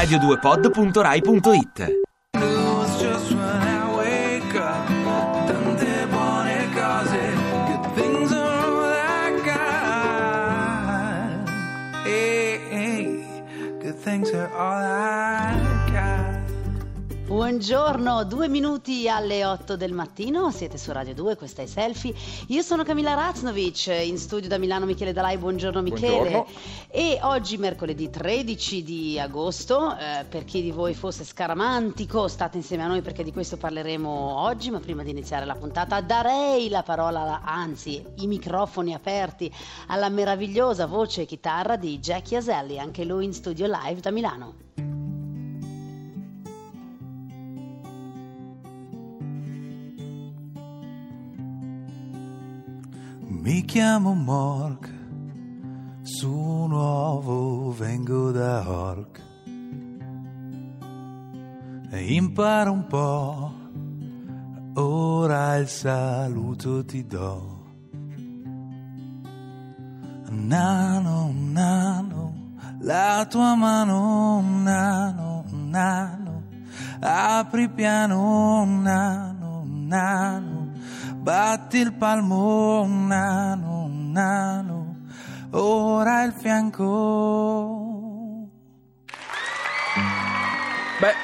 radio2pod.rai.it news just when I wake up. Tante buone cose, good things are all I Buongiorno, due minuti alle 8 del mattino, siete su Radio 2, questa è Selfie. Io sono Camilla Raznovic, in studio da Milano Michele Dalai, buongiorno Michele. Buongiorno. E oggi mercoledì 13 di agosto, eh, per chi di voi fosse scaramantico, state insieme a noi perché di questo parleremo oggi, ma prima di iniziare la puntata darei la parola, anzi i microfoni aperti alla meravigliosa voce e chitarra di Jackie Aselli, anche lui in studio live da Milano. Mi chiamo Mork, su nuovo vengo da Ork. E impara un po', ora il saluto ti do. Nano, nano, la tua mano, nano, nano, apri piano, nano, nano, batti il palmo, nano, nano, ora il fianco. Beh,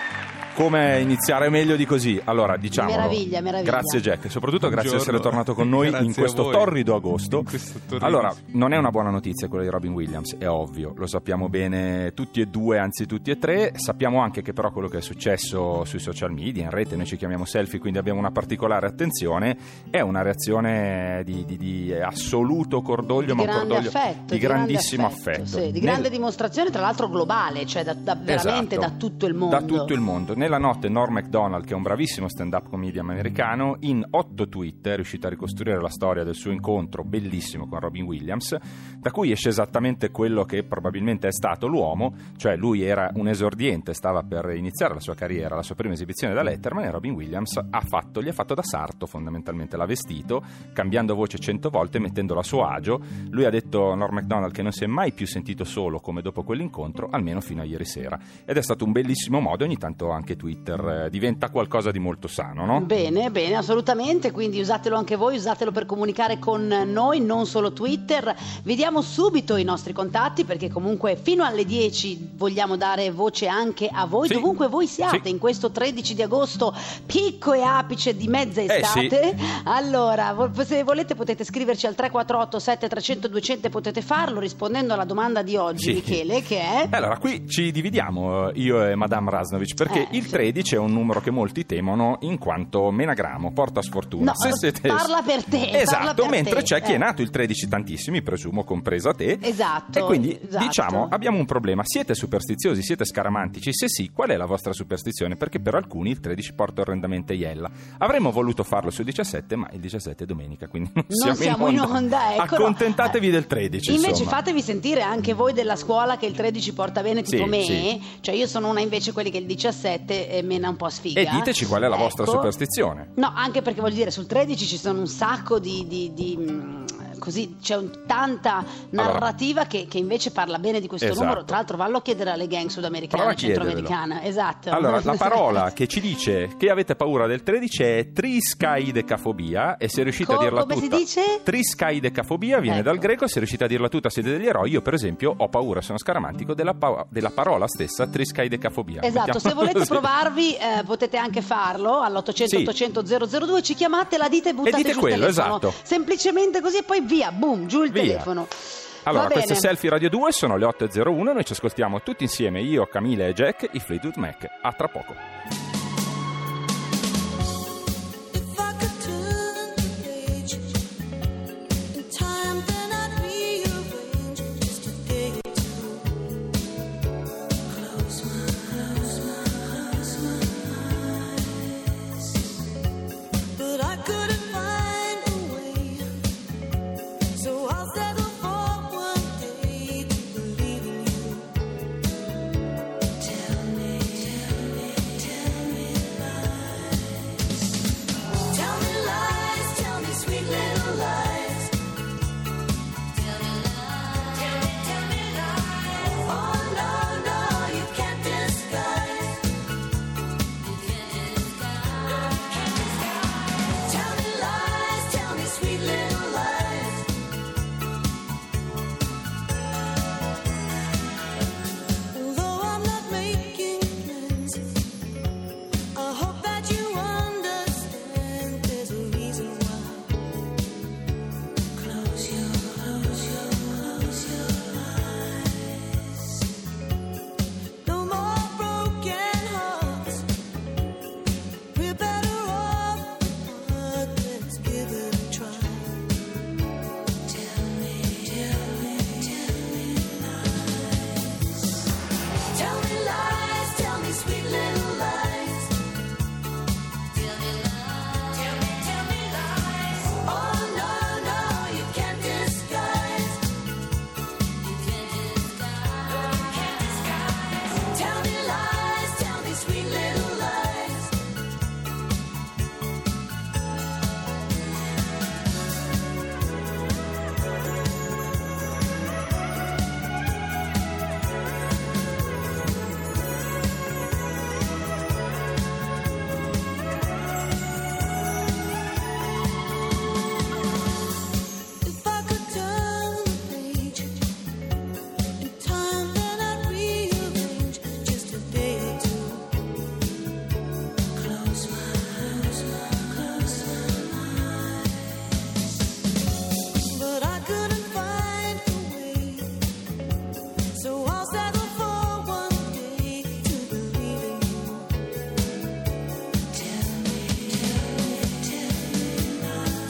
come iniziare meglio di così? Allora, diciamo. Meraviglia, meraviglia. Grazie Jack, e soprattutto grazie di essere Buongiorno. tornato con noi in Grazie questo torrido agosto. In questo torrido- Allora, non è una buona notizia quella di Robin Williams, è ovvio, lo sappiamo bene tutti e due, anzi tutti e tre. Sappiamo anche che però quello che è successo sui social media, in rete, noi ci chiamiamo selfie, quindi abbiamo una particolare attenzione, è una reazione di, di- di assoluto cordoglio, di ma cordoglio affetto, di grandissimo affetto. sì, di grande Nel- dimostrazione, tra l'altro globale, cioè da, da- veramente Esatto. da tutto il mondo. Da tutto il mondo. Nella notte Norm MacDonald, che è un bravissimo stand-up comedian americano, in otto tweet è riuscito a ricostruire la storia del suo incontro bellissimo con Robin Williams, da cui esce esattamente quello che probabilmente è stato l'uomo, cioè lui era un esordiente, stava per iniziare la sua carriera, la sua prima esibizione da Letterman e Robin Williams ha fatto, gli ha fatto da sarto fondamentalmente, l'ha vestito, cambiando voce cento volte, mettendolo a suo agio. Lui ha detto a Norm MacDonald che non si è mai più sentito solo come dopo quell'incontro, almeno fino a ieri sera. Ed è stato un bellissimo modo, ogni tanto anche Twitter eh, diventa qualcosa di molto sano, no? Bene, bene, assolutamente, quindi usatelo anche voi, usatelo per comunicare con noi, non solo Twitter. Vediamo subito i nostri contatti perché comunque fino alle 10 vogliamo dare voce anche a voi, Sì. dovunque voi siate Sì. in questo 13 di agosto, picco e apice di mezza Eh, sì. estate. Allora, se volete potete scriverci al 348 7300 200 potete farlo rispondendo alla domanda di oggi. Michele, che è... Allora, qui ci dividiamo eh, io e Madame Rasnovic perché Eh, il sì. 13 è un numero che molti temono in quanto menagramo, porta sfortuna. No, parla per te, Esatto, per mentre te, c'è chi eh. è nato il 13, tantissimi, presumo, compresa te. Esatto, E quindi esatto. diciamo, abbiamo un problema. Siete superstiziosi, siete scaramantici? Se sì, qual è la vostra superstizione? Perché per alcuni il 13 porta orrendamente iella. Avremmo voluto farlo sul 17, ma il 17 è domenica, quindi non, Non siamo in onda, ecco. Accontentatevi Eh, del 13. Invece insomma. fatevi sentire anche voi della scuola che il 13 porta bene tipo Sì, me, sì. cioè io sono una invece quelli che il 17 eh, mena un po' sfiga. E diteci qual è la vostra Ecco. superstizione. No, anche perché voglio dire, sul 13 ci sono un sacco di... di- di, mm, Così c'è un- tanta narrativa che, che invece parla bene di questo Esatto. numero. Tra l'altro, vallo a chiedere alle gang sudamericane e centroamericana. Esatto. Allora, la parola che ci dice che avete paura del 13 è triscaidecafobia e se riuscite Co- a dirla come si tutta dice? triscaidecafobia viene Ecco. dal greco se riuscite a dirla tutta siete degli eroi io per esempio ho paura sono scaramantico della, pa- della parola stessa triscaidecafobia Esatto, se Mettiamola volete così. provarvi eh, potete anche farlo all'800 Sì. 800 002, ci chiamate, la dite e buttate dite giù quello, telefono. esatto. Semplicemente così e poi via, boom, giù il Via. telefono. allora bene. Selfie Radio 2 sono le 8.01 noi ci ascoltiamo tutti insieme io, Camilla e Jack i Fleetwood Mac a tra poco If I could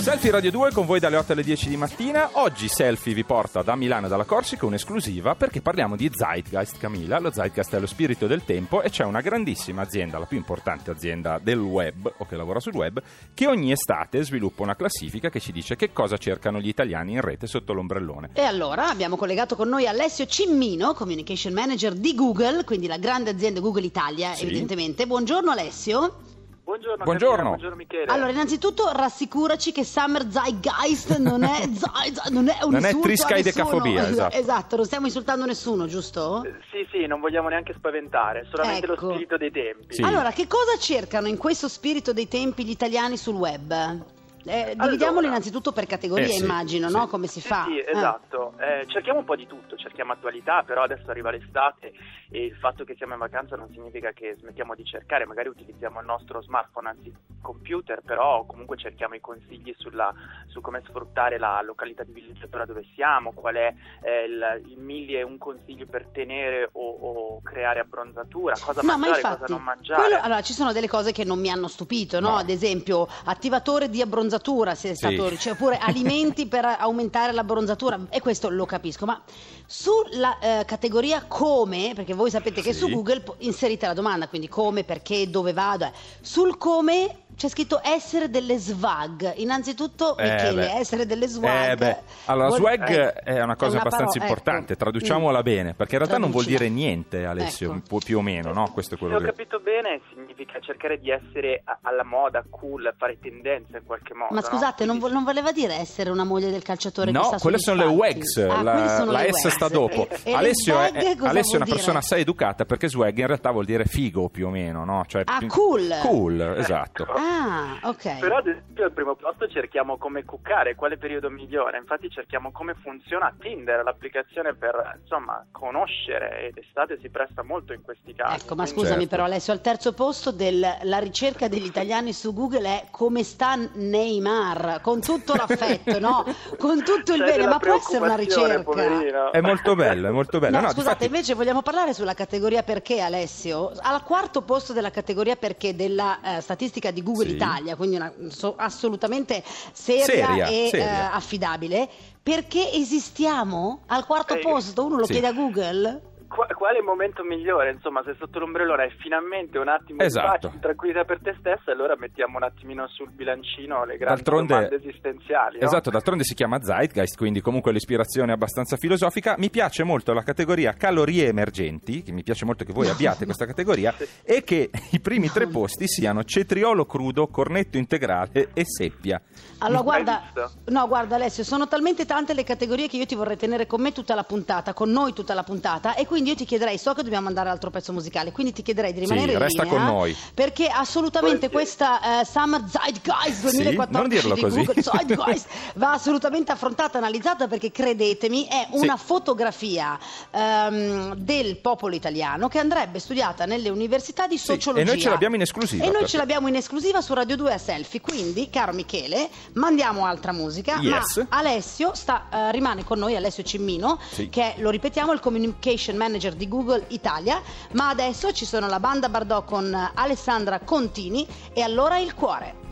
Selfie Radio 2 con voi dalle 8 alle 10 di mattina. Oggi Selfie vi porta da Milano e dalla Corsica un'esclusiva perché parliamo di Zeitgeist, Camilla. Lo Zeitgeist è lo spirito del tempo e c'è una grandissima azienda, la più importante azienda del web o che lavora sul web, che ogni estate sviluppa una classifica che ci dice che cosa cercano gli italiani in rete sotto l'ombrellone. E allora abbiamo collegato con noi Alessio Cimmino, Communication Manager di Google, quindi la grande azienda Google Italia, Sì. evidentemente. Buongiorno Alessio. Buongiorno, Buongiorno. Buongiorno Michele. Allora, innanzitutto rassicuraci che Summer Zeitgeist non è, Zeit- non è un Non è insulto a triscaidecafobia, nessuno. esatto. non stiamo insultando nessuno, giusto? Eh, Sì, sì, non vogliamo neanche spaventare, solamente Ecco. lo spirito dei tempi. Sì. Allora, che cosa cercano in questo spirito dei tempi gli italiani sul web? Eh, Allora. innanzitutto per categorie, Eh, sì, immagino, sì. no? Come si Sì, fa? sì, Eh. esatto. Eh, cerchiamo un po' di tutto, cerchiamo attualità, però adesso arriva l'estate e il fatto che siamo in vacanza non significa che smettiamo di cercare, magari utilizziamo il nostro smartphone anzi computer, però comunque cerchiamo i consigli sulla- su come sfruttare la località di villeggiatura dove siamo, qual è eh, il, il mille e un consigli per tenere o, o creare abbronzatura, cosa No, ma mangiare, infatti, cosa non mangiare. quello- allora, ci sono delle cose che non mi hanno stupito, no? No. Ad esempio, attivatore di abbronzatura, se è Sì. stato, cioè, oppure alimenti per aumentare l'abbronzatura, e questo lo capisco, ma sulla eh, categoria come, perché voi sapete che Sì. su Google inserite la domanda, quindi come, perché, dove vado, eh. sul come c'è scritto essere delle swag. Innanzitutto, Eh, Michele, beh. essere delle swag. Eh, beh. Allora, vuol- swag eh, è una cosa abbastanza parola- importante, ecco. traduciamola Mm. bene, perché in realtà non vuol dire niente, Alessio, Ecco. più o meno, no? Questo è Se quello ho che... capito bene, significa cercare di essere a- alla moda, cool, fare tendenza in qualche modo. Ma no? scusate, non, vo- Quindi- non voleva dire essere una moglie del calciatore che No, sta quelle sono le? WEGs, Ah, la, la le S WEGs. sta dopo. E- e le Alessio, è, cosa Alessio è una dire? persona assai educata perché swag in realtà vuol dire figo più o meno, no? Cioè, Ah, più- cool. Cool, esatto. Ah, ok. Però ad esempio al primo posto cerchiamo come cuccare, quale periodo migliore, infatti cerchiamo come funziona Tinder, l'applicazione per insomma conoscere ed estate si presta molto in questi casi. Ecco, ma Quindi- scusami Certo. però Alessio, al terzo posto della ricerca degli italiani su Google è come sta Neymar, con tutto l'affetto, no? Con tutto il C'è bene, ma può essere una ricerca? poverino. È molto bello, è molto bello. No, No, scusate, difatti- invece vogliamo parlare sulla categoria perché, Alessio? Al quarto posto della categoria perché della eh, statistica di Google Sì. Italia, quindi una, so- assolutamente seria, Seria, e seria. eh, affidabile, perché esistiamo al quarto Eh, posto? Uno lo sì. chiede a Google? Qua- quale momento migliore? Insomma, se sotto l'ombrellone hai finalmente un attimo Esatto. di pace, tranquillità per te stessa, allora mettiamo un attimino sul bilancino le grandi D'altronde- domande esistenziali. no? Esatto, d'altronde si chiama Zeitgeist, quindi comunque l'ispirazione è abbastanza filosofica. Mi piace molto la categoria calorie emergenti, che mi piace molto che voi abbiate questa categoria, e che i primi tre posti siano cetriolo crudo, cornetto integrale e seppia. Allora, guarda, no, guarda Alessio, sono talmente tante le categorie che io ti vorrei tenere con me tutta la puntata, con noi tutta la puntata, e quindi io ti chiederei, so che dobbiamo andare all'altro pezzo musicale, quindi ti chiederei di rimanere in resta linea, con noi. Perché assolutamente questa eh, Summer Zeitgeist Sì, 2014 non dirlo di così. Google Zeitgeist va assolutamente affrontata, analizzata, perché credetemi è una fotografia ehm, del popolo italiano che andrebbe studiata nelle università di Sì, sociologia. e noi ce l'abbiamo in esclusiva, E noi ce l'abbiamo in esclusiva su Radio 2 a selfie, quindi caro Michele, mandiamo altra musica, Yes. ma Alessio sta, eh, rimane con noi, Alessio Cimmino, Sì. che è, lo ripetiamo, il communication manager di Google Italia, ma adesso ci sono la banda Bardò con Alessandra Contini e allora il cuore.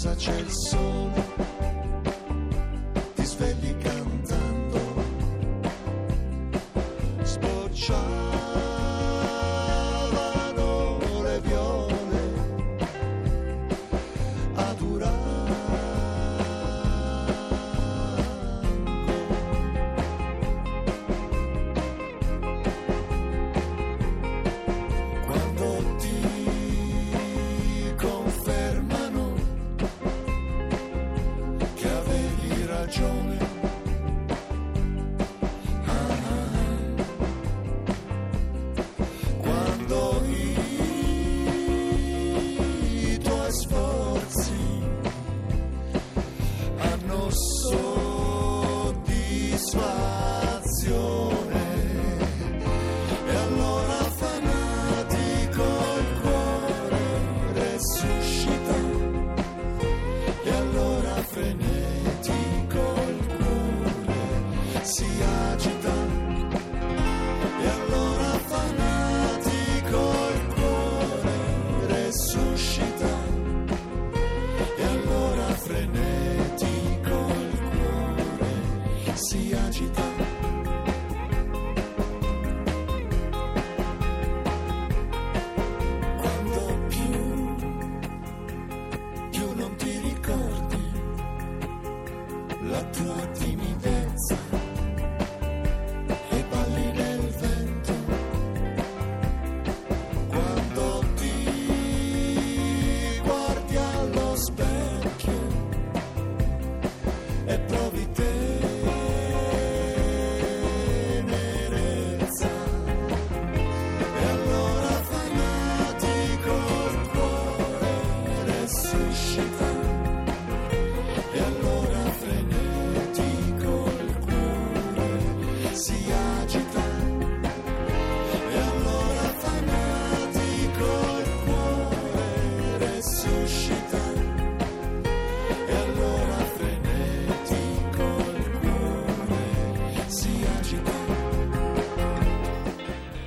casa c'è il sole, ti svegli cantando, spocciavano la tua timidezza.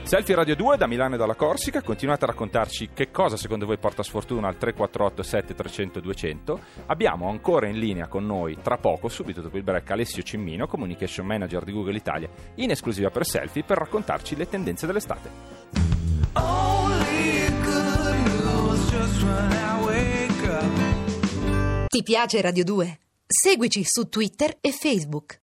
Selfie Radio 2 da Milano e dalla Corsica, continuate a raccontarci che cosa secondo voi porta sfortuna al 348 7300 200. Abbiamo ancora in linea con noi tra poco, subito dopo il break, Alessio Cimmino, Communication Manager di Google Italia, in esclusiva per Selfie per raccontarci le tendenze dell'estate. Ti piace Radio 2? Seguici su Twitter e Facebook.